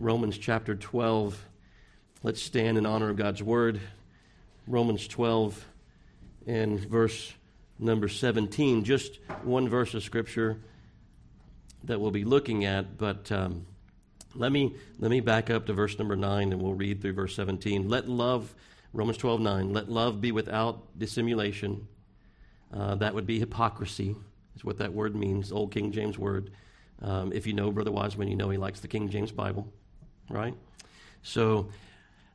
Romans chapter 12. Let's stand in honor of God's word. Romans 12 and verse number 17. Just one verse of scripture that we'll be looking at, but um, let me let me back up to verse number 9 and we'll read through verse 17. Let love Romans 12, 9. Let love be without dissimulation. Uh, that would be hypocrisy, is what that word means, Old King James word. Um, if you know Brother Wiseman, you know he likes the King James Bible, right? So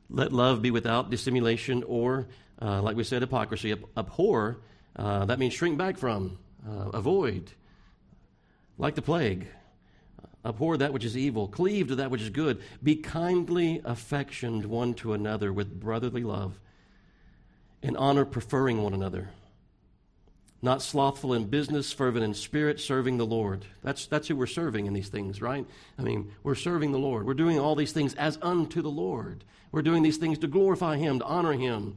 let love be without dissimulation or, uh, like we said, hypocrisy. Abhor, uh, that means shrink back from, uh, avoid, like the plague. Abhor that which is evil, cleave to that which is good. Be kindly affectioned one to another with brotherly love, in honor preferring one another. Not slothful in business, fervent in spirit, serving the Lord. That's, that's who we're serving in these things, right? I mean, we're serving the Lord. We're doing all these things as unto the Lord. We're doing these things to glorify Him, to honor Him.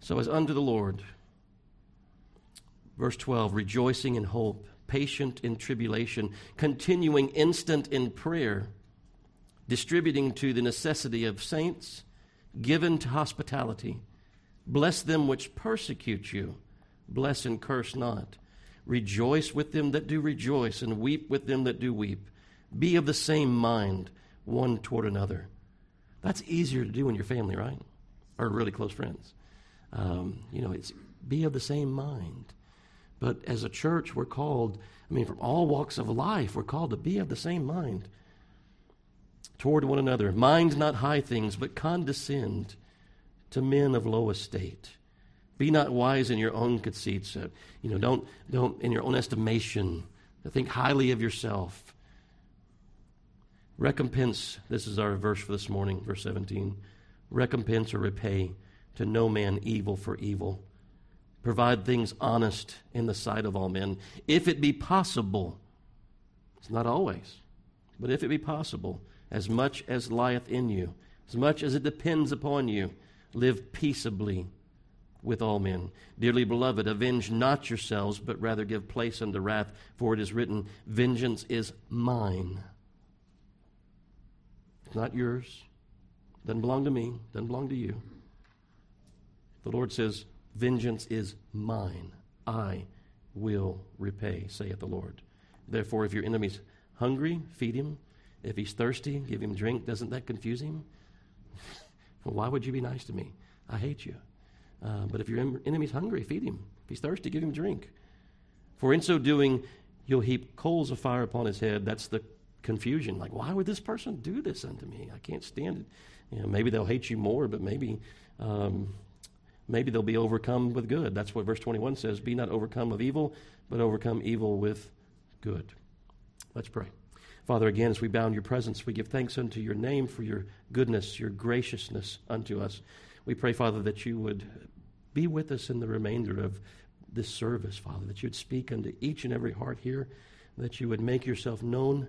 So, as unto the Lord. Verse 12, rejoicing in hope patient in tribulation, continuing instant in prayer, distributing to the necessity of saints, given to hospitality. Bless them which persecute you, bless and curse not. Rejoice with them that do rejoice, and weep with them that do weep. Be of the same mind one toward another. That's easier to do in your family, right? Or really close friends. Um, you know, it's be of the same mind. But as a church, we're called, I mean, from all walks of life, we're called to be of the same mind toward one another. Mind not high things, but condescend to men of low estate. Be not wise in your own conceits. Uh, you know, don't, don't, in your own estimation, think highly of yourself. Recompense, this is our verse for this morning, verse 17. Recompense or repay to no man evil for evil provide things honest in the sight of all men, if it be possible. It's not always, but if it be possible, as much as lieth in you, as much as it depends upon you, live peaceably with all men. Dearly beloved, avenge not yourselves, but rather give place unto wrath, for it is written, Vengeance is mine. It's not yours. Doesn't belong to me. Doesn't belong to you. The Lord says, Vengeance is mine. I will repay, saith the Lord. Therefore, if your enemy's hungry, feed him. If he's thirsty, give him drink. Doesn't that confuse him? well, why would you be nice to me? I hate you. Uh, but if your enemy's hungry, feed him. If he's thirsty, give him drink. For in so doing, you'll heap coals of fire upon his head. That's the confusion. Like, why would this person do this unto me? I can't stand it. You know, maybe they'll hate you more, but maybe um, maybe they'll be overcome with good. That's what verse 21 says Be not overcome of evil, but overcome evil with good. Let's pray. Father, again, as we bow in your presence, we give thanks unto your name for your goodness, your graciousness unto us. We pray, Father, that you would be with us in the remainder of this service, Father, that you would speak unto each and every heart here, that you would make yourself known.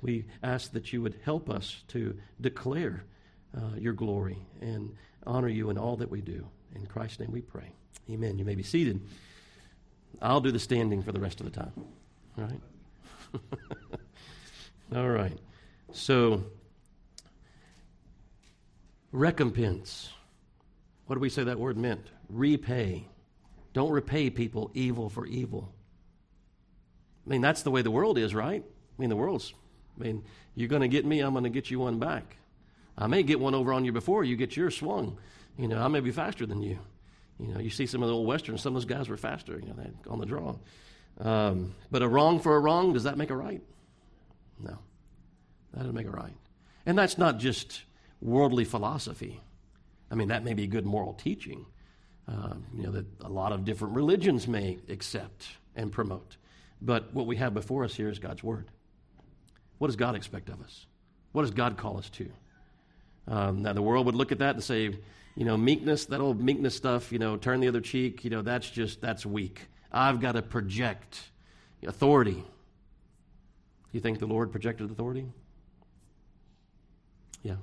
We ask that you would help us to declare uh, your glory and honor you in all that we do. In Christ's name we pray. Amen. You may be seated. I'll do the standing for the rest of the time. All right? All right. So, recompense. What do we say that word meant? Repay. Don't repay people evil for evil. I mean, that's the way the world is, right? I mean, the world's, I mean, you're going to get me, I'm going to get you one back. I may get one over on you before you get yours swung. You know, I may be faster than you. You know, you see some of the old westerns, some of those guys were faster, you know, on the draw. Um, but a wrong for a wrong, does that make a right? No. That doesn't make a right. And that's not just worldly philosophy. I mean, that may be good moral teaching, uh, you know, that a lot of different religions may accept and promote. But what we have before us here is God's Word. What does God expect of us? What does God call us to? Um, now, the world would look at that and say, you know, meekness, that old meekness stuff, you know, turn the other cheek, you know, that's just, that's weak. I've got to project authority. You think the Lord projected authority? Yeah.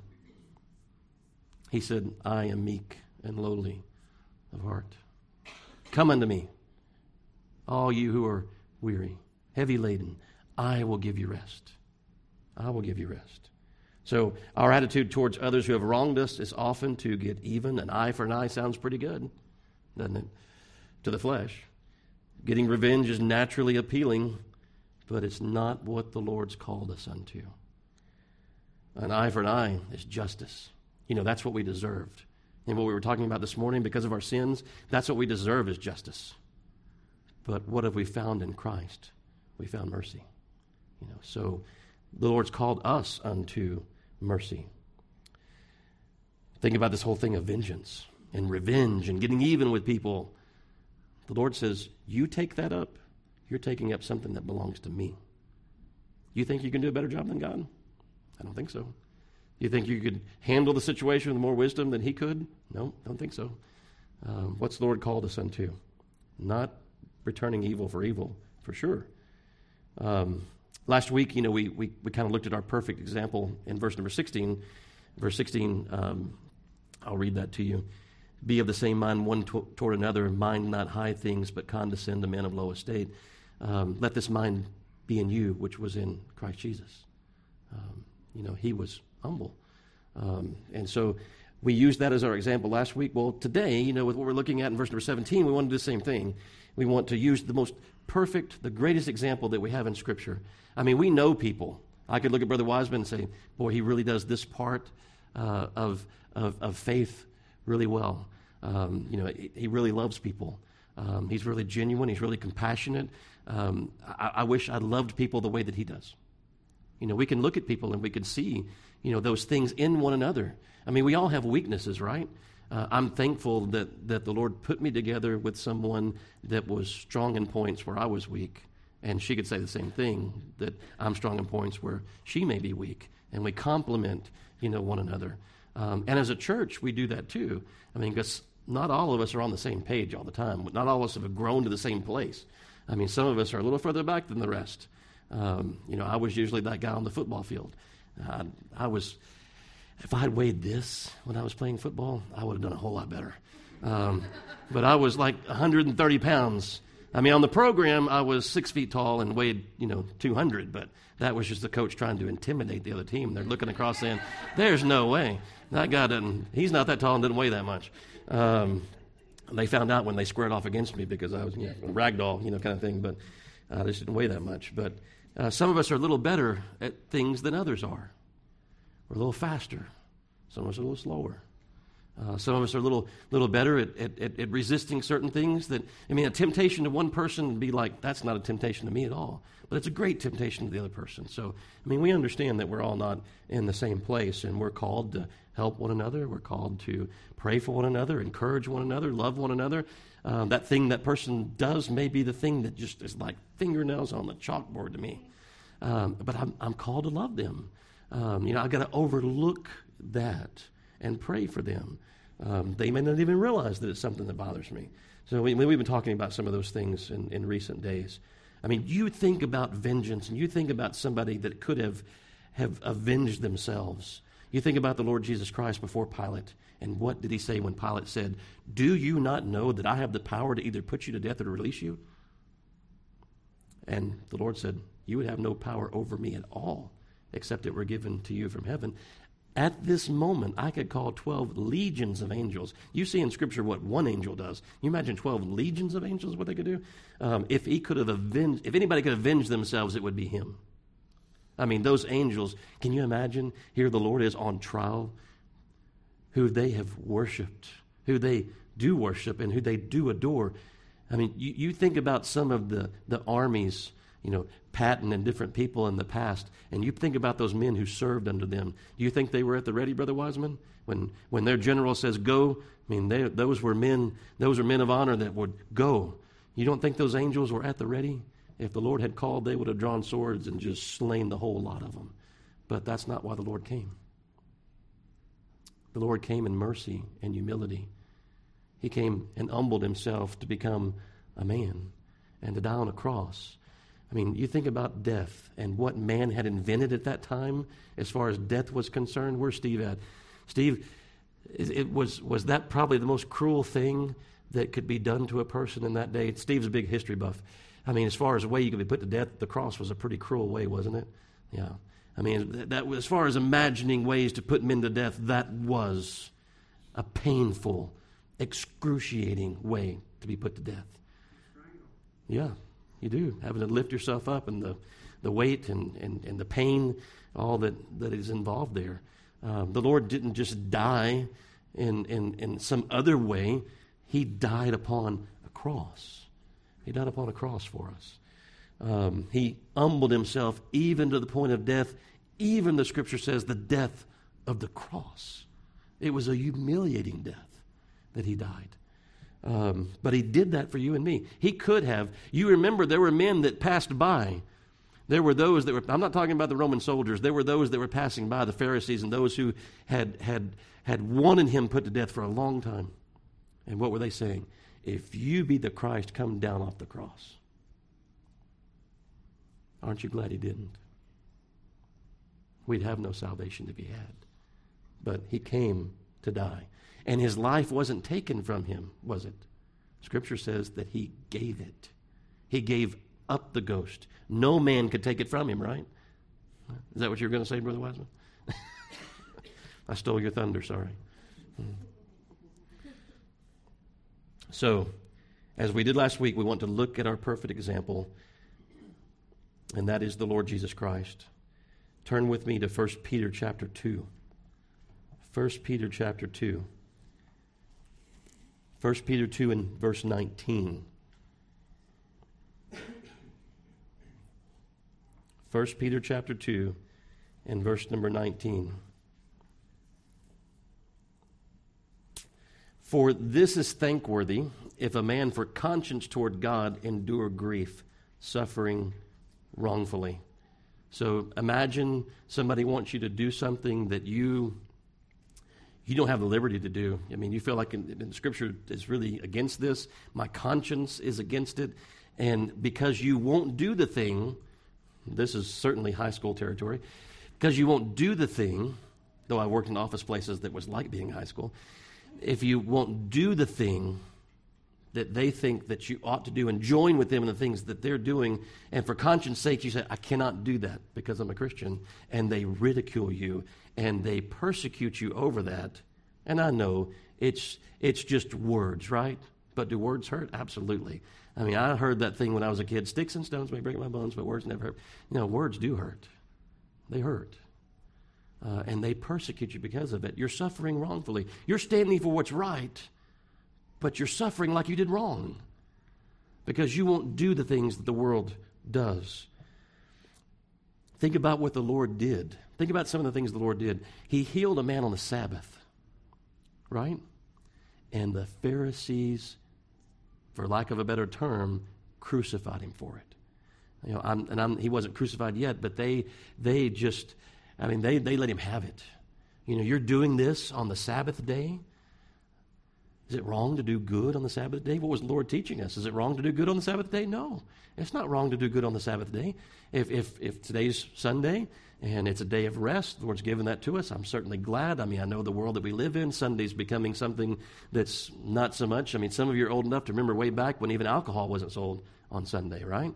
He said, I am meek and lowly of heart. Come unto me, all you who are weary, heavy laden. I will give you rest. I will give you rest. So, our attitude towards others who have wronged us is often to get even. An eye for an eye sounds pretty good, doesn't it? To the flesh. Getting revenge is naturally appealing, but it's not what the Lord's called us unto. An eye for an eye is justice. You know, that's what we deserved. And what we were talking about this morning, because of our sins, that's what we deserve is justice. But what have we found in Christ? We found mercy. You know, so the Lord's called us unto mercy. Think about this whole thing of vengeance and revenge and getting even with people. The Lord says, You take that up, you're taking up something that belongs to me. You think you can do a better job than God? I don't think so. You think you could handle the situation with more wisdom than He could? No, don't think so. Um, what's the Lord called us unto? Not returning evil for evil, for sure. Um, last week, you know, we, we, we kind of looked at our perfect example in verse number 16. Verse 16, um, I'll read that to you. Be of the same mind one to- toward another, mind not high things, but condescend to men of low estate. Um, let this mind be in you, which was in Christ Jesus. Um, you know, he was humble. Um, and so we used that as our example last week. Well, today, you know, with what we're looking at in verse number 17, we want to do the same thing. We want to use the most perfect, the greatest example that we have in Scripture. I mean, we know people. I could look at Brother Wiseman and say, boy, he really does this part uh, of, of, of, faith really well. Um, you know, he, he, really loves people. Um, he's really genuine. He's really compassionate. Um, I, I wish I loved people the way that he does. You know, we can look at people and we can see, you know, those things in one another. I mean, we all have weaknesses, right? Uh, I'm thankful that, that the Lord put me together with someone that was strong in points where I was weak. And she could say the same thing that I'm strong in points where she may be weak. And we complement, you know, one another. Um, and as a church, we do that too. I mean, because not all of us are on the same page all the time. Not all of us have grown to the same place. I mean, some of us are a little further back than the rest. Um, you know, I was usually that guy on the football field. I, I was if I had weighed this when I was playing football, I would have done a whole lot better. Um, but I was like 130 pounds. I mean, on the program, I was six feet tall and weighed, you know, 200, but that was just the coach trying to intimidate the other team. They're looking across saying, there's no way. That guy doesn't, he's not that tall and doesn't weigh that much. Um, they found out when they squared off against me because I was, you know, ragdoll, you know, kind of thing, but I just didn't weigh that much. But uh, some of us are a little better at things than others are. We're a little faster. Some of us are a little slower. Uh, some of us are a little, little better at, at, at, resisting certain things. That I mean, a temptation to one person would be like, that's not a temptation to me at all. But it's a great temptation to the other person. So, I mean, we understand that we're all not in the same place, and we're called to help one another. We're called to pray for one another, encourage one another, love one another. Uh, that thing that person does may be the thing that just is like fingernails on the chalkboard to me. Um, but I'm, I'm called to love them. Um, you know, I've got to overlook that and pray for them. Um, they may not even realize that it's something that bothers me. So we, have been talking about some of those things in, in recent days. I mean, you think about vengeance and you think about somebody that could have, have avenged themselves. You think about the Lord Jesus Christ before Pilate. And what did he say when Pilate said, Do you not know that I have the power to either put you to death or to release you? And the Lord said, You would have no power over me at all except it were given to you from heaven. At this moment, I could call 12 legions of angels. You see in Scripture what one angel does. You imagine 12 legions of angels, what they could do? Um, if he could have avenged, if anybody could avenge themselves, it would be him. I mean, those angels, can you imagine? Here the Lord is on trial, who they have worshiped, who they do worship, and who they do adore. I mean, you, you think about some of the, the armies you know, Patton and different people in the past, and you think about those men who served under them. Do you think they were at the ready, Brother Wiseman? When, when their general says go, I mean, they, those were men, those are men of honor that would go. You don't think those angels were at the ready? If the Lord had called, they would have drawn swords and just slain the whole lot of them. But that's not why the Lord came. The Lord came in mercy and humility. He came and humbled himself to become a man and to die on a cross I mean, you think about death and what man had invented at that time as far as death was concerned. Where's Steve at? Steve, it was, was that probably the most cruel thing that could be done to a person in that day? Steve's a big history buff. I mean, as far as the way you could be put to death, the cross was a pretty cruel way, wasn't it? Yeah. I mean, that, as far as imagining ways to put men to death, that was a painful, excruciating way to be put to death. Yeah, you do. Having to lift yourself up and the, the weight and, and, and the pain, all that, that is involved there. Um, the Lord didn't just die in, in, in some other way, He died upon a cross. He died upon a cross for us. Um, he humbled Himself even to the point of death, even the scripture says the death of the cross. It was a humiliating death that He died. Um, but he did that for you and me. He could have. You remember there were men that passed by there were those that were, I'm not talking about the Roman soldiers, there were those that were passing by, the Pharisees, and those who had, had, had wanted him put to death for a long time. And what were they saying? If you be the Christ, come down off the cross. Aren't you glad he didn't? We'd have no salvation if he had. But he came to die. And his life wasn't taken from him, was it? Scripture says that he gave it. He gave up the ghost. No man could take it from him, right? Is that what you were going to say, Brother Wiseman? I stole your thunder, sorry. Hmm. So, as we did last week, we want to look at our perfect example, and that is the Lord Jesus Christ. Turn with me to 1 Peter chapter 2. 1 Peter chapter 2. 1 Peter 2 and verse 19. 1 Peter chapter 2 and verse number 19. For this is thankworthy if a man for conscience toward God endure grief, suffering wrongfully. So imagine somebody wants you to do something that you you don't have the liberty to do. I mean, you feel like in, in Scripture is really against this. My conscience is against it, and because you won't do the thing this is certainly high school territory. Because you won't do the thing, though I worked in office places that was like being high school. If you won't do the thing that they think that you ought to do and join with them in the things that they're doing, and for conscience sake, you say, I cannot do that because I'm a Christian, and they ridicule you and they persecute you over that. And I know it's, it's just words, right? But do words hurt? Absolutely. I mean, I heard that thing when I was a kid sticks and stones may break my bones, but words never hurt. You know, words do hurt. They hurt. Uh, and they persecute you because of it. You're suffering wrongfully. You're standing for what's right, but you're suffering like you did wrong because you won't do the things that the world does. Think about what the Lord did. Think about some of the things the Lord did. He healed a man on the Sabbath, right? And the Pharisees for lack of a better term, crucified him for it. You know, I'm, and I'm, he wasn't crucified yet, but they, they just, I mean, they, they let him have it. You know, you're doing this on the Sabbath day. Is it wrong to do good on the Sabbath day? What was the Lord teaching us? Is it wrong to do good on the Sabbath day? No. It's not wrong to do good on the Sabbath day. If, if, if today's Sunday and it's a day of rest. The Lord's given that to us. I'm certainly glad. I mean, I know the world that we live in, Sunday's becoming something that's not so much. I mean, some of you are old enough to remember way back when even alcohol wasn't sold on Sunday, right?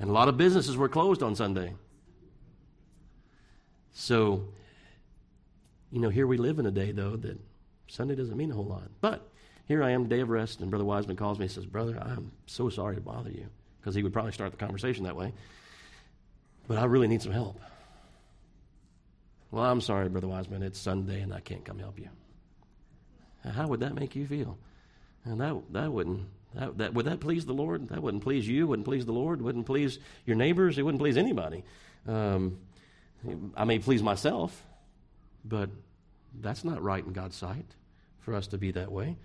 And a lot of businesses were closed on Sunday. So, you know, here we live in a day, though, that Sunday doesn't mean a whole lot. But here I am, day of rest, and Brother Wiseman calls me and says, Brother, I'm so sorry to bother you. Because he would probably start the conversation that way but I really need some help. Well, I'm sorry, Brother Wiseman. It's Sunday and I can't come help you. How would that make you feel? And that, that wouldn't, that, that, would that please the Lord? That wouldn't please you, wouldn't please the Lord, wouldn't please your neighbors, it wouldn't please anybody. Um, I may please myself, but that's not right in God's sight for us to be that way.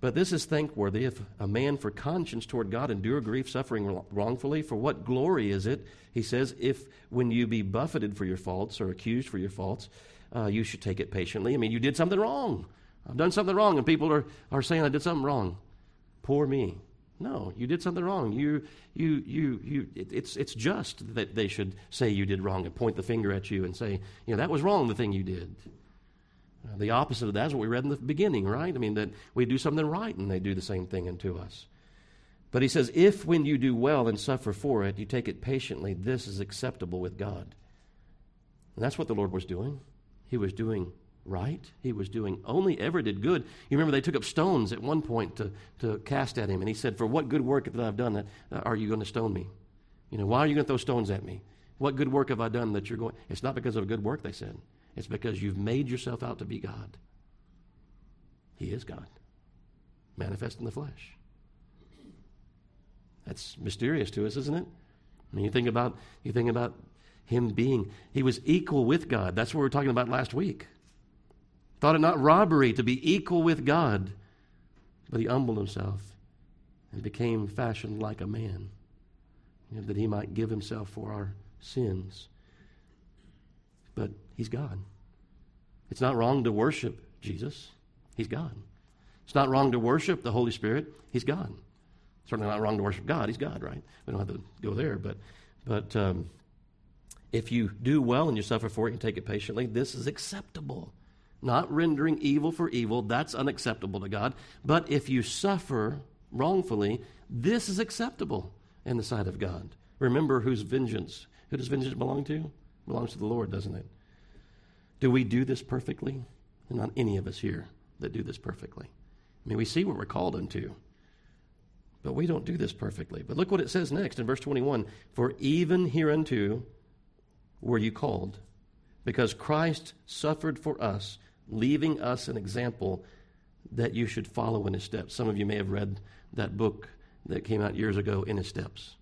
But this is thankworthy if a man for conscience toward God endure grief, suffering wrongfully. For what glory is it, he says, if when you be buffeted for your faults or accused for your faults, uh, you should take it patiently? I mean, you did something wrong. I've done something wrong, and people are, are saying I did something wrong. Poor me. No, you did something wrong. You, you, you, you, it, it's, it's just that they should say you did wrong and point the finger at you and say, you know, that was wrong, the thing you did. Uh, the opposite of that is what we read in the beginning, right? I mean, that we do something right and they do the same thing unto us. But he says, if when you do well and suffer for it, you take it patiently, this is acceptable with God. And that's what the Lord was doing. He was doing right. He was doing only ever did good. You remember they took up stones at one point to, to cast at him. And he said, For what good work that I've done that, uh, are you going to stone me? You know, why are you going to throw stones at me? What good work have I done that you're going? It's not because of a good work, they said. It's because you've made yourself out to be God. He is God, manifest in the flesh. That's mysterious to us, isn't it? I mean, you think about you think about him being he was equal with God. That's what we were talking about last week. Thought it not robbery to be equal with God, but he humbled himself and became fashioned like a man, you know, that he might give himself for our sins. But he's God. It's not wrong to worship Jesus. He's God. It's not wrong to worship the Holy Spirit. He's God. Certainly not wrong to worship God. He's God, right? We don't have to go there, but but um, if you do well and you suffer for it and take it patiently, this is acceptable. Not rendering evil for evil, that's unacceptable to God. But if you suffer wrongfully, this is acceptable in the sight of God. Remember whose vengeance, who does vengeance belong to? Belongs to the Lord, doesn't it? Do we do this perfectly? Not any of us here that do this perfectly. I mean, we see what we're called unto, but we don't do this perfectly. But look what it says next in verse 21 For even hereunto were you called, because Christ suffered for us, leaving us an example that you should follow in his steps. Some of you may have read that book that came out years ago, In His Steps,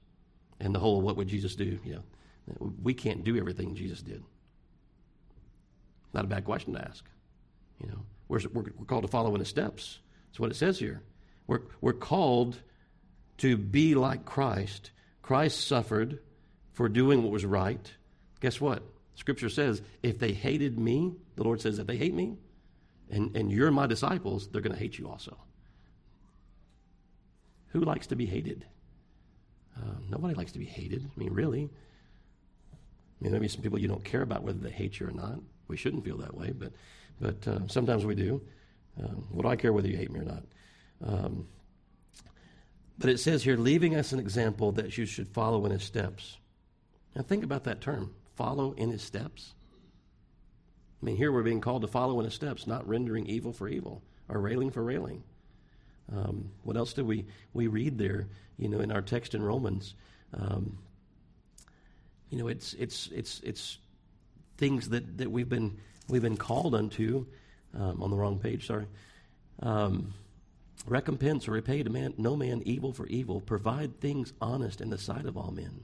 and the whole What Would Jesus Do? You know, we can't do everything Jesus did. Not a bad question to ask. You know, we're, we're, we're called to follow in his steps. That's what it says here. We're, we're called to be like Christ. Christ suffered for doing what was right. Guess what? Scripture says, if they hated me, the Lord says, if they hate me, and, and you're my disciples, they're going to hate you also. Who likes to be hated? Uh, nobody likes to be hated. I mean, really. I mean, there maybe some people you don't care about whether they hate you or not. We shouldn't feel that way, but, but uh, sometimes we do. Um, what do I care whether you hate me or not? Um, but it says here, leaving us an example that you should follow in his steps. Now think about that term follow in his steps. I mean, here we're being called to follow in his steps, not rendering evil for evil or railing for railing. Um, what else do we, we read there, you know, in our text in Romans? Um, you know, it's, it's, it's, it's things that, that we've, been, we've been called unto um, on the wrong page, sorry. Um, recompense or repay to man, no man evil for evil. Provide things honest in the sight of all men.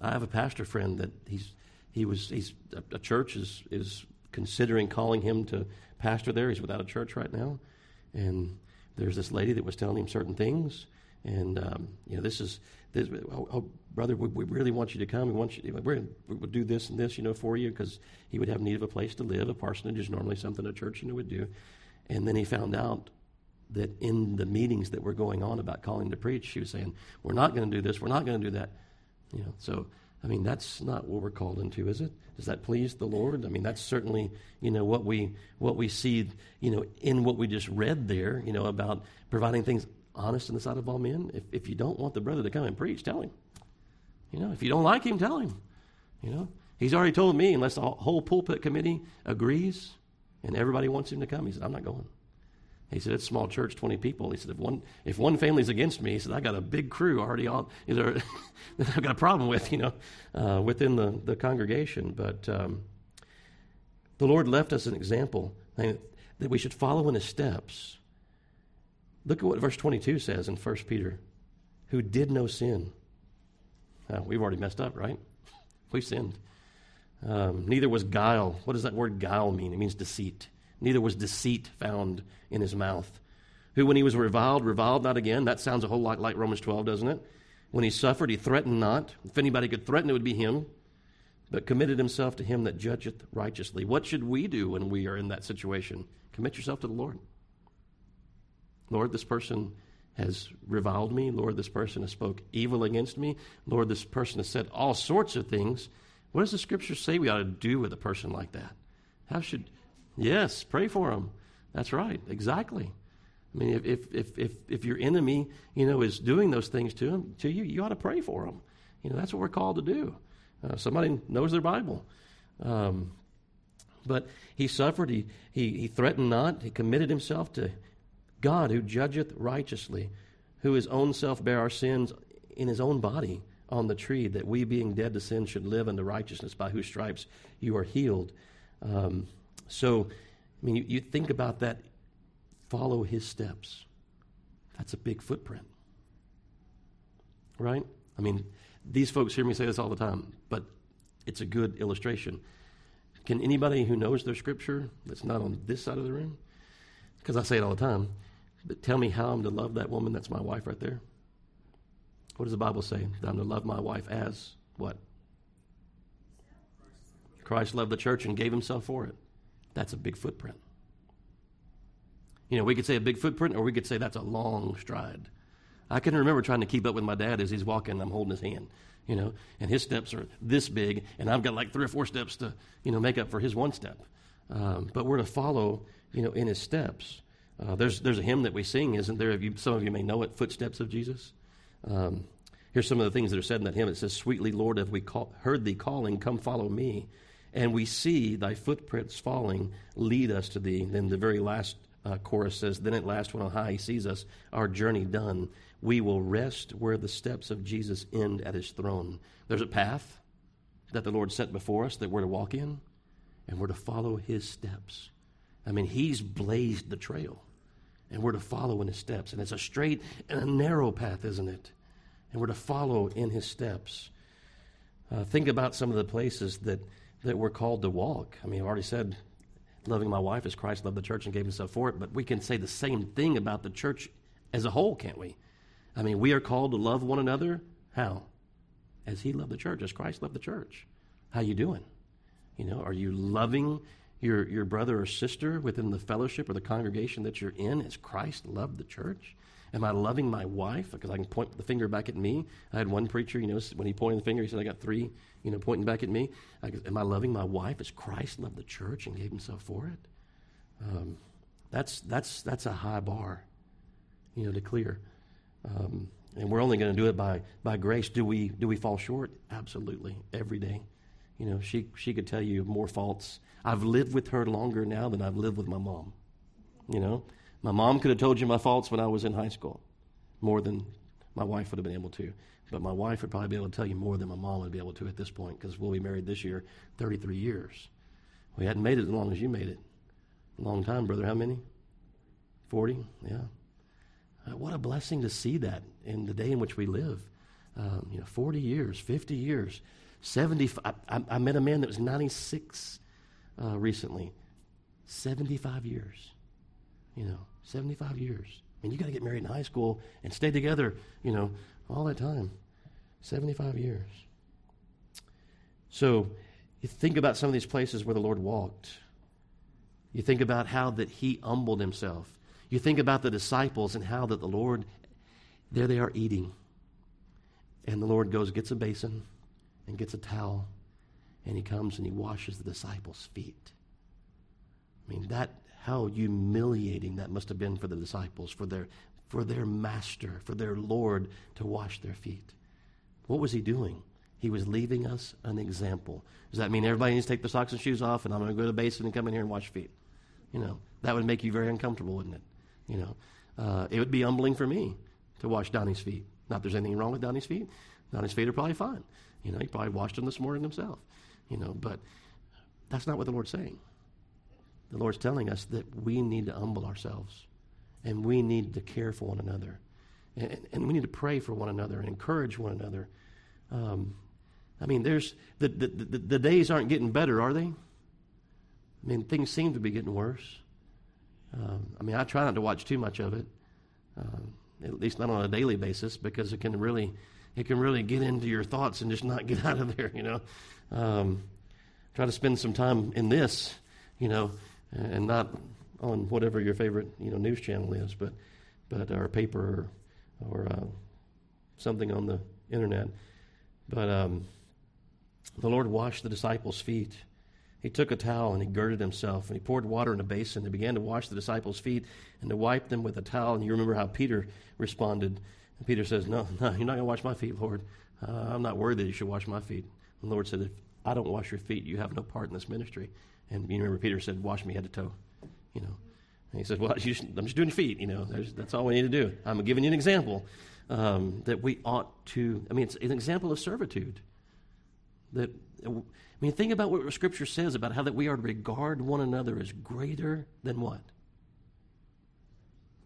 I have a pastor friend that he's he was he's a, a church is is considering calling him to pastor there. He's without a church right now, and there's this lady that was telling him certain things, and um, you know this is this, oh, oh, brother, we, we, really want you to come. We want you. We're, we do this and this, you know, for you because he would have need of a place to live. A parsonage is normally something a church, you know, would do. And then he found out that in the meetings that were going on about calling to preach, she was saying, "We're not going to do this. We're not going to do that." You know, so I mean, that's not what we're called into, is it? Does that please the Lord? I mean, that's certainly you know what we what we see you know in what we just read there. You know about providing things honest in the sight of all men. If, if you don't want the brother to come and preach, tell him. You know, if you don't like him, tell him. You know, he's already told me, unless the whole pulpit committee agrees and everybody wants him to come, he said, I'm not going. He said, it's a small church, 20 people. He said, if one, if one family's against me, he said, I got a big crew already on, that I've got a problem with, you know, uh, within the, the congregation. But um, the Lord left us an example that we should follow in his steps. Look at what verse 22 says in 1 Peter who did no sin. we've already messed up, right? We sinned. Um, neither was guile. What does that word guile mean? It means deceit. Neither was deceit found in his mouth. Who, when he was reviled, reviled not again. That sounds a whole lot like Romans 12, doesn't it? When he suffered, he threatened not. If anybody could threaten, it would be him. But committed himself to him that judgeth righteously. What should we do when we are in that situation? Commit yourself to the Lord. Lord, this person has reviled me. Lord, this person has spoke evil against me. Lord, this person has said all sorts of things. What does the scripture say we ought to do with a person like that? How should, yes, pray for them. That's right, exactly. I mean, if, if, if, if, if your enemy, you know, is doing those things to, him, to you, you ought to pray for them. You know, that's what we're called to do. Uh, somebody knows their Bible. Um, but he suffered, he, he, he threatened not, he committed himself to God who judgeth righteously, who his own self bare our sins in his own body on the tree, that we being dead to sin should live unto righteousness, by whose stripes you are healed. Um, so, I mean, you, you think about that follow his steps. That's a big footprint. Right? I mean, these folks hear me say this all the time, but it's a good illustration. Can anybody who knows their scripture that's not on this side of the room, because I say it all the time, but tell me how I'm to love that woman that's my wife right there? What does the Bible say? That I'm to love my wife as what? Christ loved the church and gave himself for it. That's a big footprint. You know, we could say a big footprint, or we could say that's a long stride. I can remember trying to keep up with my dad as he's walking, I'm holding his hand, you know, and his steps are this big, and I've got like three or four steps to, you know, make up for his one step. Um, but we're to follow, you know, in his steps. Uh, there's, there's a hymn that we sing, isn't there? You, some of you may know it, Footsteps of Jesus. Um, here's some of the things that are said in that hymn. It says, Sweetly, Lord, have we call, heard thee calling, come follow me. And we see thy footprints falling, lead us to thee. Then the very last uh, chorus says, Then at last, when on high he sees us, our journey done, we will rest where the steps of Jesus end at his throne. There's a path that the Lord set before us that we're to walk in, and we're to follow his steps. I mean, he's blazed the trail, and we're to follow in his steps. And it's a straight and a narrow path, isn't it? And we're to follow in his steps. Uh, think about some of the places that, that we're called to walk. I mean, I've already said loving my wife as Christ loved the church and gave himself for it, but we can say the same thing about the church as a whole, can't we? I mean, we are called to love one another. How? As he loved the church, as Christ loved the church. How you doing? You know, are you loving your, your brother or sister within the fellowship or the congregation that you're in as Christ loved the church? Am I loving my wife? Because I can point the finger back at me. I had one preacher, you know, when he pointed the finger, he said, I got three, you know, pointing back at me. I, am I loving my wife as Christ loved the church and gave himself for it? Um, that's, that's, that's a high bar, you know, to clear. Um, and we're only going to do it by, by grace. Do we, do we fall short? Absolutely, every day. You know, she, she could tell you more faults. I've lived with her longer now than I've lived with my mom. You know, my mom could have told you my faults when I was in high school, more than my wife would have been able to. But my wife would probably be able to tell you more than my mom would be able to at this point because we'll be married this year 33 years. We hadn't made it as long as you made it. A long time, brother. How many? 40? Yeah. Uh, what a blessing to see that in the day in which we live. Um, you know, 40 years, 50 years, 70. I, I, I met a man that was 96 uh, recently. 75 years. You know, 75 years. I mean, you got to get married in high school and stay together, you know, all that time. 75 years. So you think about some of these places where the Lord walked. You think about how that he humbled himself. You think about the disciples and how that the Lord, there they are eating. And the Lord goes, gets a basin and gets a towel, and he comes and he washes the disciples' feet. I mean, that how humiliating that must have been for the disciples, for their, for their master, for their Lord to wash their feet. What was he doing? He was leaving us an example. Does that mean everybody needs to take their socks and shoes off and I'm going to go to the basin and come in here and wash feet? You know, that would make you very uncomfortable, wouldn't it? You know, uh, it would be humbling for me to wash Donnie's feet. Not there's anything wrong with Donnie's feet. Donnie's feet are probably fine. You know, he probably washed them this morning himself. You know, but that's not what the Lord's saying. The Lord's telling us that we need to humble ourselves and we need to care for one another. And, and we need to pray for one another and encourage one another. Um, I mean, there's the, the, the, the, days aren't getting better, are they? I mean, things seem to be getting worse. Um, I mean, I try not to watch too much of it, um, at least not on a daily basis, because it can really, it can really get into your thoughts and just not get out of there. You know, um, try to spend some time in this. You know, and not on whatever your favorite you know news channel is, but but or paper or, or uh, something on the internet. But um, the Lord washed the disciples' feet. he took a towel and he girded himself and he poured water in a basin and began to wash the disciples' feet and to wipe them with a towel. And you remember how Peter responded. And Peter says, No, no, you're not going to wash my feet, Lord. Uh, I'm not worthy that you should wash my feet. And the Lord said, If I don't wash your feet, you have no part in this ministry. And you remember Peter said, Wash me head to toe. You know. And he said, Well, I'm just doing your feet. You know, that's all we need to do. I'm giving you an example um, that we ought to, I mean, it's an example of servitude. That I mean, think about what Scripture says about how that we are to regard one another as greater than what?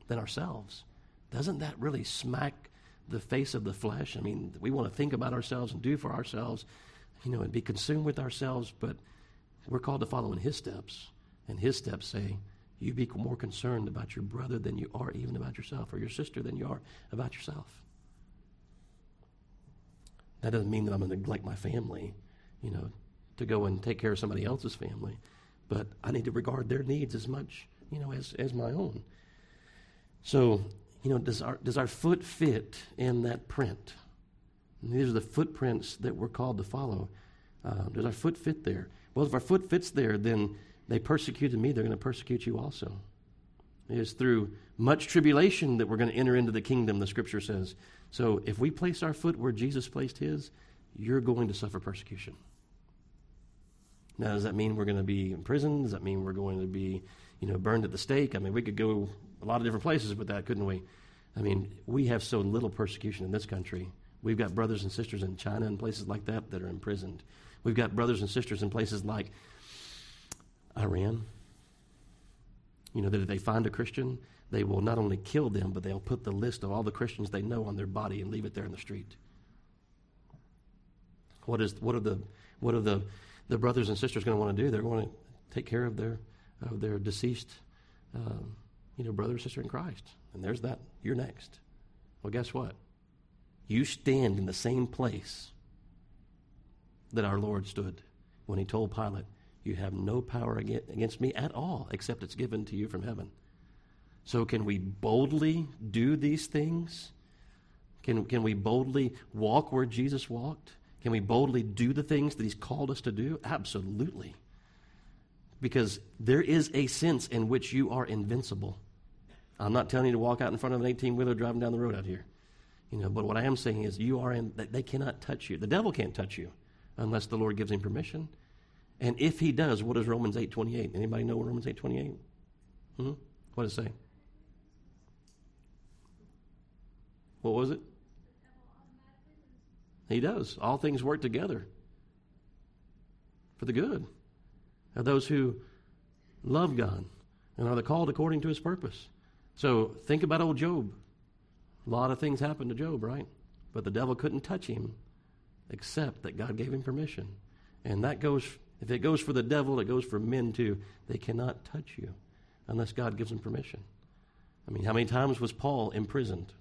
Than ourselves. Doesn't that really smack the face of the flesh? I mean, we want to think about ourselves and do for ourselves, you know, and be consumed with ourselves, but we're called to follow in His steps. And His steps say, you be more concerned about your brother than you are even about yourself, or your sister than you are about yourself. That doesn't mean that I'm going to neglect my family, you know, to go and take care of somebody else's family. But I need to regard their needs as much, you know, as, as my own. So, you know, does our, does our foot fit in that print? And these are the footprints that we're called to follow. Uh, does our foot fit there? Well, if our foot fits there, then they persecuted me, they're going to persecute you also. It is through much tribulation that we're going to enter into the kingdom, the scripture says. So if we place our foot where Jesus placed his, you're going to suffer persecution. Now, does that mean we're going to be in prison? Does that mean we're going to be, you know, burned at the stake? I mean, we could go a lot of different places with that, couldn't we? I mean, we have so little persecution in this country. We've got brothers and sisters in China and places like that that are imprisoned. We've got brothers and sisters in places like Iran. You know, that if they find a Christian, they will not only kill them, but they'll put the list of all the Christians they know on their body and leave it there in the street. What is what are the what are the the brothers and sisters going to want to do? They're going to take care of their of their deceased, um, you know, brother or sister in Christ. And there's that. You're next. Well, guess what? You stand in the same place that our Lord stood when he told Pilate, "You have no power against me at all, except it's given to you from heaven." So, can we boldly do these things? Can, can we boldly walk where Jesus walked? Can we boldly do the things that He's called us to do? Absolutely. Because there is a sense in which you are invincible. I'm not telling you to walk out in front of an 18 wheeler driving down the road out here. You know, but what I am saying is you are in, they cannot touch you. The devil can't touch you unless the Lord gives him permission. And if he does, what does Romans 8.28? Anybody know Romans 8.28? Hmm? What does it say? What was it? He does. All things work together for the good of those who love God and are the called according to his purpose. So think about old Job. A lot of things happened to Job, right? But the devil couldn't touch him except that God gave him permission. And that goes, if it goes for the devil, it goes for men too. They cannot touch you unless God gives them permission. I mean, how many times was Paul imprisoned?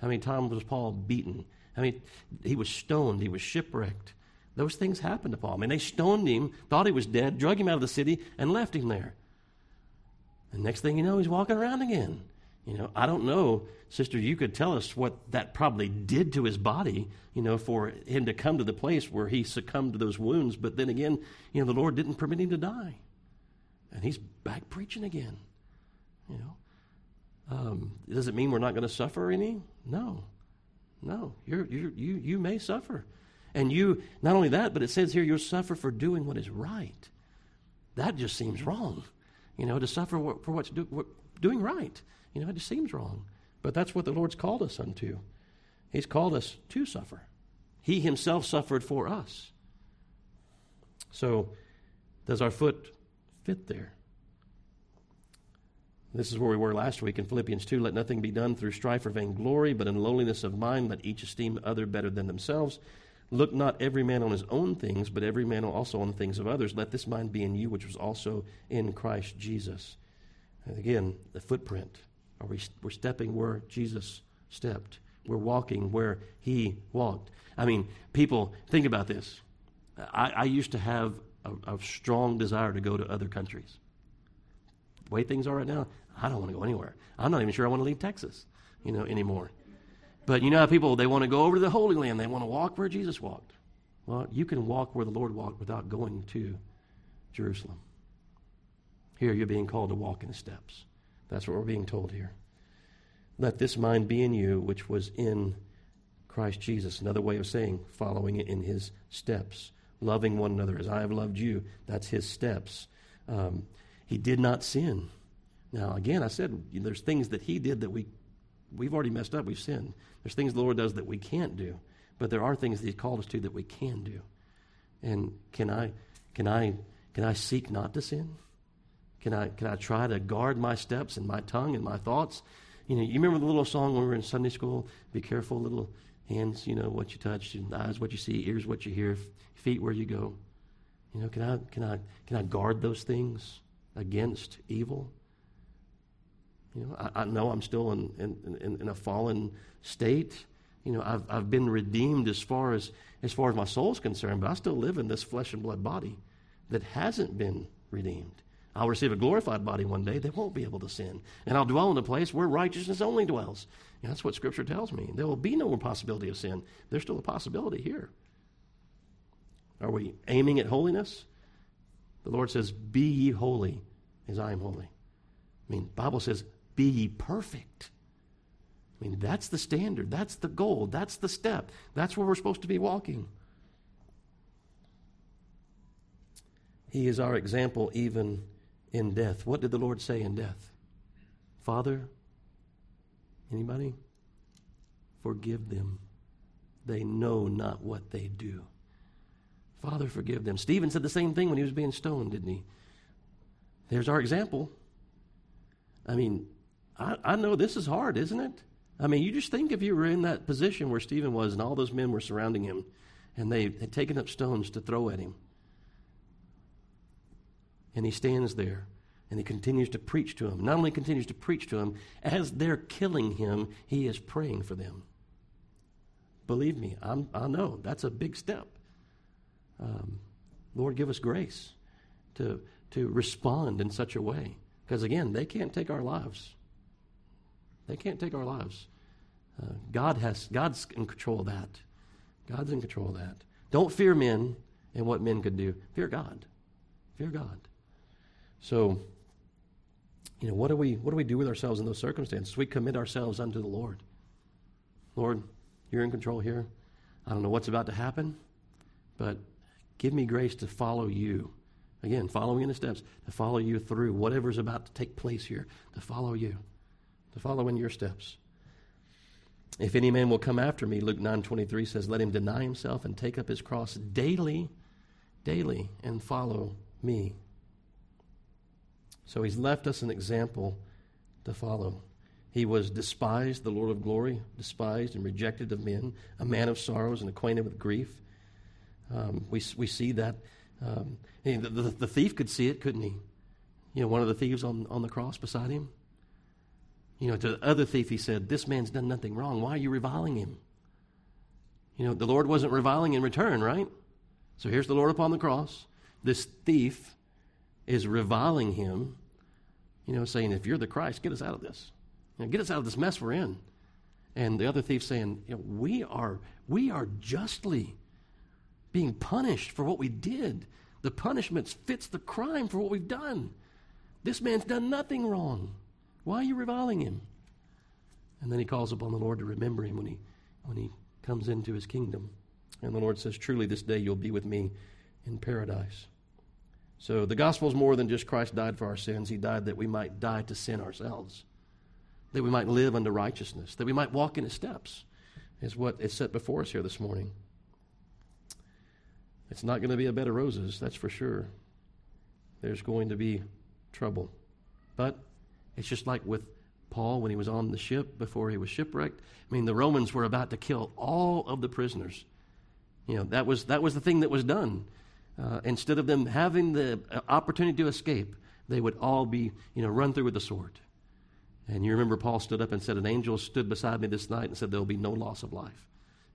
How many times was Paul beaten? I mean, he was stoned, he was shipwrecked. Those things happened to Paul. I mean, they stoned him, thought he was dead, drug him out of the city, and left him there. And next thing you know, he's walking around again. You know, I don't know, sister, you could tell us what that probably did to his body, you know, for him to come to the place where he succumbed to those wounds. But then again, you know, the Lord didn't permit him to die. And he's back preaching again. You know, um, does it mean we're not going to suffer any? No. No, you're, you're, you, you may suffer. And you, not only that, but it says here you'll suffer for doing what is right. That just seems wrong. You know, to suffer for what's do, what, doing right. You know, it just seems wrong. But that's what the Lord's called us unto. He's called us to suffer. He himself suffered for us. So, does our foot fit there? This is where we were last week in Philippians 2. Let nothing be done through strife or vainglory, but in lowliness of mind let each esteem other better than themselves. Look not every man on his own things, but every man also on the things of others. Let this mind be in you, which was also in Christ Jesus. And again, the footprint. Are we, we're stepping where Jesus stepped. We're walking where he walked. I mean, people, think about this. I, I used to have a, a strong desire to go to other countries. The way things are right now, I don't want to go anywhere. I'm not even sure I want to leave Texas, you know, anymore. But you know how people they want to go over to the Holy Land, they want to walk where Jesus walked. Well, you can walk where the Lord walked without going to Jerusalem. Here you're being called to walk in his steps. That's what we're being told here. Let this mind be in you, which was in Christ Jesus. Another way of saying following it in his steps, loving one another as I have loved you. That's his steps. Um, he did not sin. Now, again, I said there's things that he did that we, we've already messed up. We've sinned. There's things the Lord does that we can't do, but there are things that he's called us to that we can do. And can I, can I, can I seek not to sin? Can I, can I try to guard my steps and my tongue and my thoughts? You know, you remember the little song when we were in Sunday school? Be careful, little hands, you know, what you touch, eyes, what you see, ears, what you hear, feet, where you go. You know, can I, can I, can I guard those things against evil? You know, I, I know I'm still in, in, in, a fallen state. You know, I've, I've been redeemed as far as, as far as my soul's concerned, but I still live in this flesh and blood body that hasn't been redeemed. I'll receive a glorified body one day that won't be able to sin. And I'll dwell in a place where righteousness only dwells. And that's what Scripture tells me. There will be no more possibility of sin. There's still a possibility here. Are we aiming at holiness? The Lord says, Be ye holy as I am holy. I mean, Bible says, be ye perfect. I mean, that's the standard. That's the goal. That's the step. That's where we're supposed to be walking. He is our example even in death. What did the Lord say in death? Father, anybody? Forgive them. They know not what they do. Father, forgive them. Stephen said the same thing when he was being stoned, didn't he? There's our example. I mean, I, I know this is hard, isn't it? I mean, you just think if you were in that position where Stephen was and all those men were surrounding him and they had taken up stones to throw at him. And he stands there and he continues to preach to them. Not only continues to preach to them, as they're killing him, he is praying for them. Believe me, I'm, i know that's a big step. Um, Lord, give us grace to, to respond in such a way. Because again, they can't take our lives. They can't take our lives. Uh, God has God's in control of that. God's in control of that. Don't fear men and what men could do. Fear God. Fear God. So, you know, what do we what do we do with ourselves in those circumstances? We commit ourselves unto the Lord. Lord, you're in control here. I don't know what's about to happen, but give me grace to follow you. Again, following in the steps, to follow you through whatever's about to take place here, to follow you to follow in your steps. If any man will come after me, Luke 9:23 says, let him deny himself and take up his cross daily, daily and follow me. So he's left us an example to follow. He was despised, the Lord of glory, despised and rejected of men, a man of sorrows and acquainted with grief. Um, we, we see that. Um, the, the, the thief could see it, couldn't he? You know, one of the thieves on, on the cross beside him. You know, to the other thief, he said, This man's done nothing wrong. Why are you reviling him? You know, the Lord wasn't reviling in return, right? So here's the Lord upon the cross. This thief is reviling him, you know, saying, If you're the Christ, get us out of this. You know, get us out of this mess we're in. And the other thief saying, you know, we are we are justly being punished for what we did. The punishment fits the crime for what we've done. This man's done nothing wrong. Why are you reviling him? And then he calls upon the Lord to remember him when he, when he comes into his kingdom. And the Lord says, Truly, this day you'll be with me in paradise. So the gospel is more than just Christ died for our sins. He died that we might die to sin ourselves, that we might live unto righteousness, that we might walk in his steps, is what is set before us here this morning. It's not going to be a bed of roses, that's for sure. There's going to be trouble. But it's just like with Paul when he was on the ship before he was shipwrecked. I mean, the Romans were about to kill all of the prisoners. You know, that was, that was the thing that was done. Uh, instead of them having the uh, opportunity to escape, they would all be, you know, run through with the sword. And you remember Paul stood up and said, An angel stood beside me this night and said, There will be no loss of life.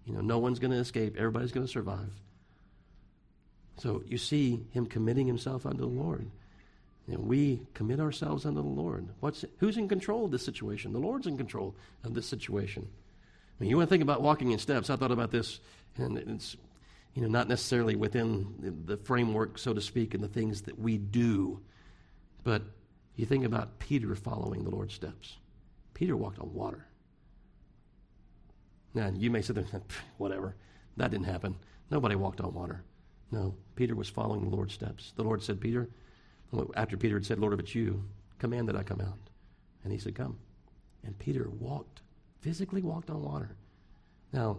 You know, no one's going to escape, everybody's going to survive. So you see him committing himself unto the Lord. And we commit ourselves unto the Lord. What's, who's in control of this situation? The Lord's in control of this situation. I mean, you want to think about walking in steps. I thought about this, and it's, you know, not necessarily within the framework, so to speak, and the things that we do. But you think about Peter following the Lord's steps. Peter walked on water. Now, you may sit there say, whatever, that didn't happen. Nobody walked on water. No, Peter was following the Lord's steps. The Lord said, Peter, after Peter had said, Lord, if it's you, command that I come out. And he said, Come. And Peter walked, physically walked on water. Now,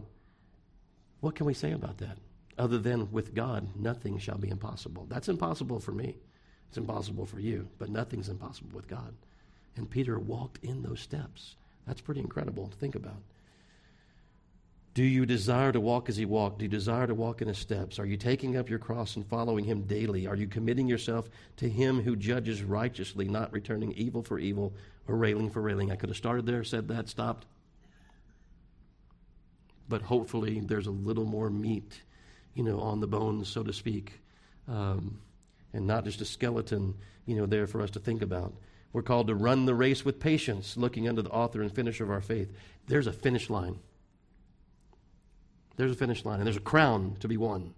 what can we say about that? Other than with God, nothing shall be impossible. That's impossible for me. It's impossible for you, but nothing's impossible with God. And Peter walked in those steps. That's pretty incredible to think about. Do you desire to walk as he walked? Do you desire to walk in his steps? Are you taking up your cross and following him daily? Are you committing yourself to him who judges righteously, not returning evil for evil or railing for railing? I could have started there, said that, stopped. But hopefully there's a little more meat, you know, on the bones, so to speak, um, and not just a skeleton, you know, there for us to think about. We're called to run the race with patience, looking unto the author and finisher of our faith. There's a finish line. There's a finish line, and there's a crown to be won.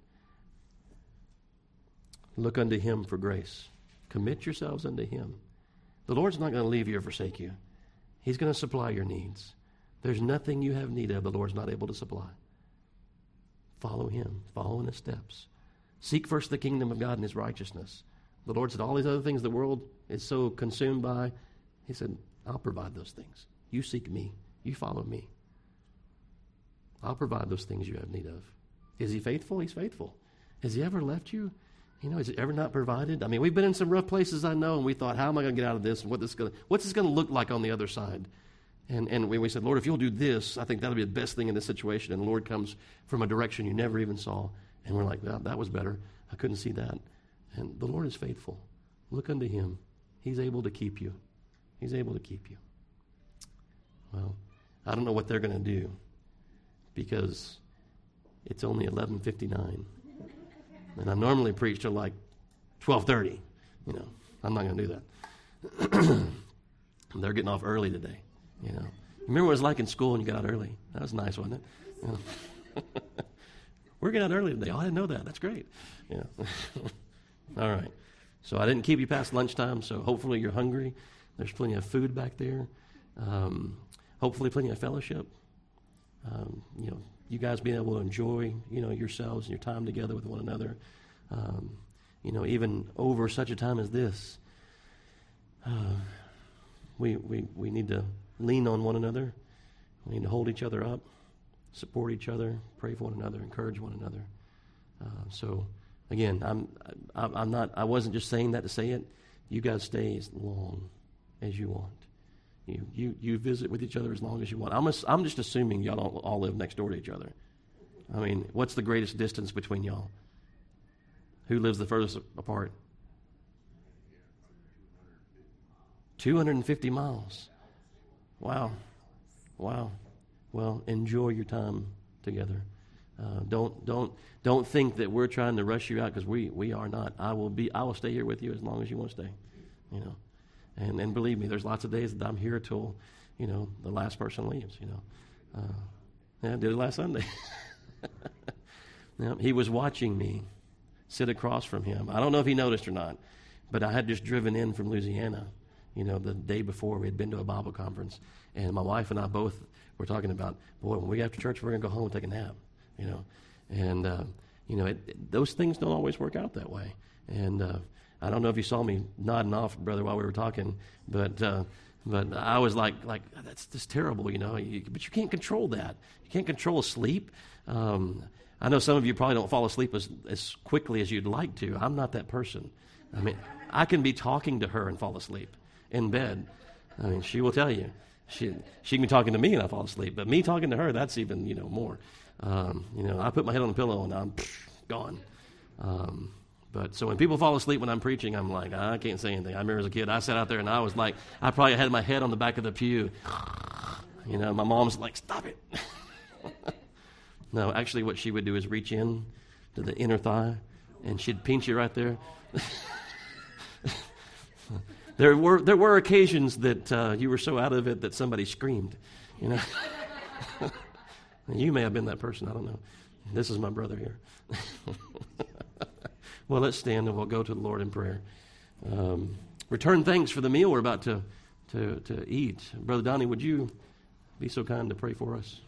Look unto him for grace. Commit yourselves unto him. The Lord's not going to leave you or forsake you. He's going to supply your needs. There's nothing you have need of the Lord's not able to supply. Follow him, follow in his steps. Seek first the kingdom of God and his righteousness. The Lord said, All these other things the world is so consumed by, He said, I'll provide those things. You seek me, you follow me. I'll provide those things you have need of. Is he faithful? He's faithful. Has he ever left you? You know, has he ever not provided? I mean, we've been in some rough places, I know, and we thought, how am I going to get out of this? And what this gonna, what's this going to look like on the other side? And, and we, we said, Lord, if you'll do this, I think that'll be the best thing in this situation. And the Lord comes from a direction you never even saw. And we're like, well, that was better. I couldn't see that. And the Lord is faithful. Look unto him. He's able to keep you. He's able to keep you. Well, I don't know what they're going to do because it's only 11:59, and I normally preach till like 12:30. You know, I'm not going to do that. They're getting off early today. You know, remember what it was like in school when you got out early? That was nice, wasn't it? You know? We're getting out early today. Oh, I didn't know that. That's great. Yeah. All right. So I didn't keep you past lunchtime. So hopefully you're hungry. There's plenty of food back there. Um, hopefully plenty of fellowship um, you know, you guys being able to enjoy, you know, yourselves and your time together with one another. Um, you know, even over such a time as this, uh, we, we, we need to lean on one another. We need to hold each other up, support each other, pray for one another, encourage one another. Uh, so, again, I'm, I'm not, I wasn't just saying that to say it. You guys stay as long as you want. You, you, you visit with each other as long as you want. I'm, I'm just assuming y'all don't all live next door to each other. I mean, what's the greatest distance between y'all? Who lives the furthest apart? 250 miles. Wow. Wow. Well, enjoy your time together. Uh, don't don't don't think that we're trying to rush you out because we we are not. I will be. I will stay here with you as long as you want to stay. You know. And, and believe me, there's lots of days that I'm here till, you know, the last person leaves, you know. Uh, yeah, I did it last Sunday. yeah, he was watching me sit across from him. I don't know if he noticed or not, but I had just driven in from Louisiana, you know, the day before we had been to a Bible conference. And my wife and I both were talking about, boy, when we get after church, we're going to go home and take a nap, you know. And, uh, you know, it, it, those things don't always work out that way. And, uh, I don't know if you saw me nodding off, brother, while we were talking, but uh, but I was like like that's just terrible, you know. You, but you can't control that. You can't control sleep. Um, I know some of you probably don't fall asleep as as quickly as you'd like to. I'm not that person. I mean, I can be talking to her and fall asleep in bed. I mean, she will tell you. She she can be talking to me and I fall asleep, but me talking to her, that's even you know more. Um, you know, I put my head on the pillow and I'm gone. Um, but so when people fall asleep when I'm preaching, I'm like, I can't say anything. I remember as a kid, I sat out there and I was like, I probably had my head on the back of the pew. You know, my mom's like, stop it. no, actually, what she would do is reach in to the inner thigh and she'd pinch you right there. there were there were occasions that uh, you were so out of it that somebody screamed, you know. You may have been that person. I don't know. This is my brother here. well, let's stand and we'll go to the Lord in prayer. Um, return thanks for the meal we're about to, to, to eat. Brother Donnie, would you be so kind to pray for us?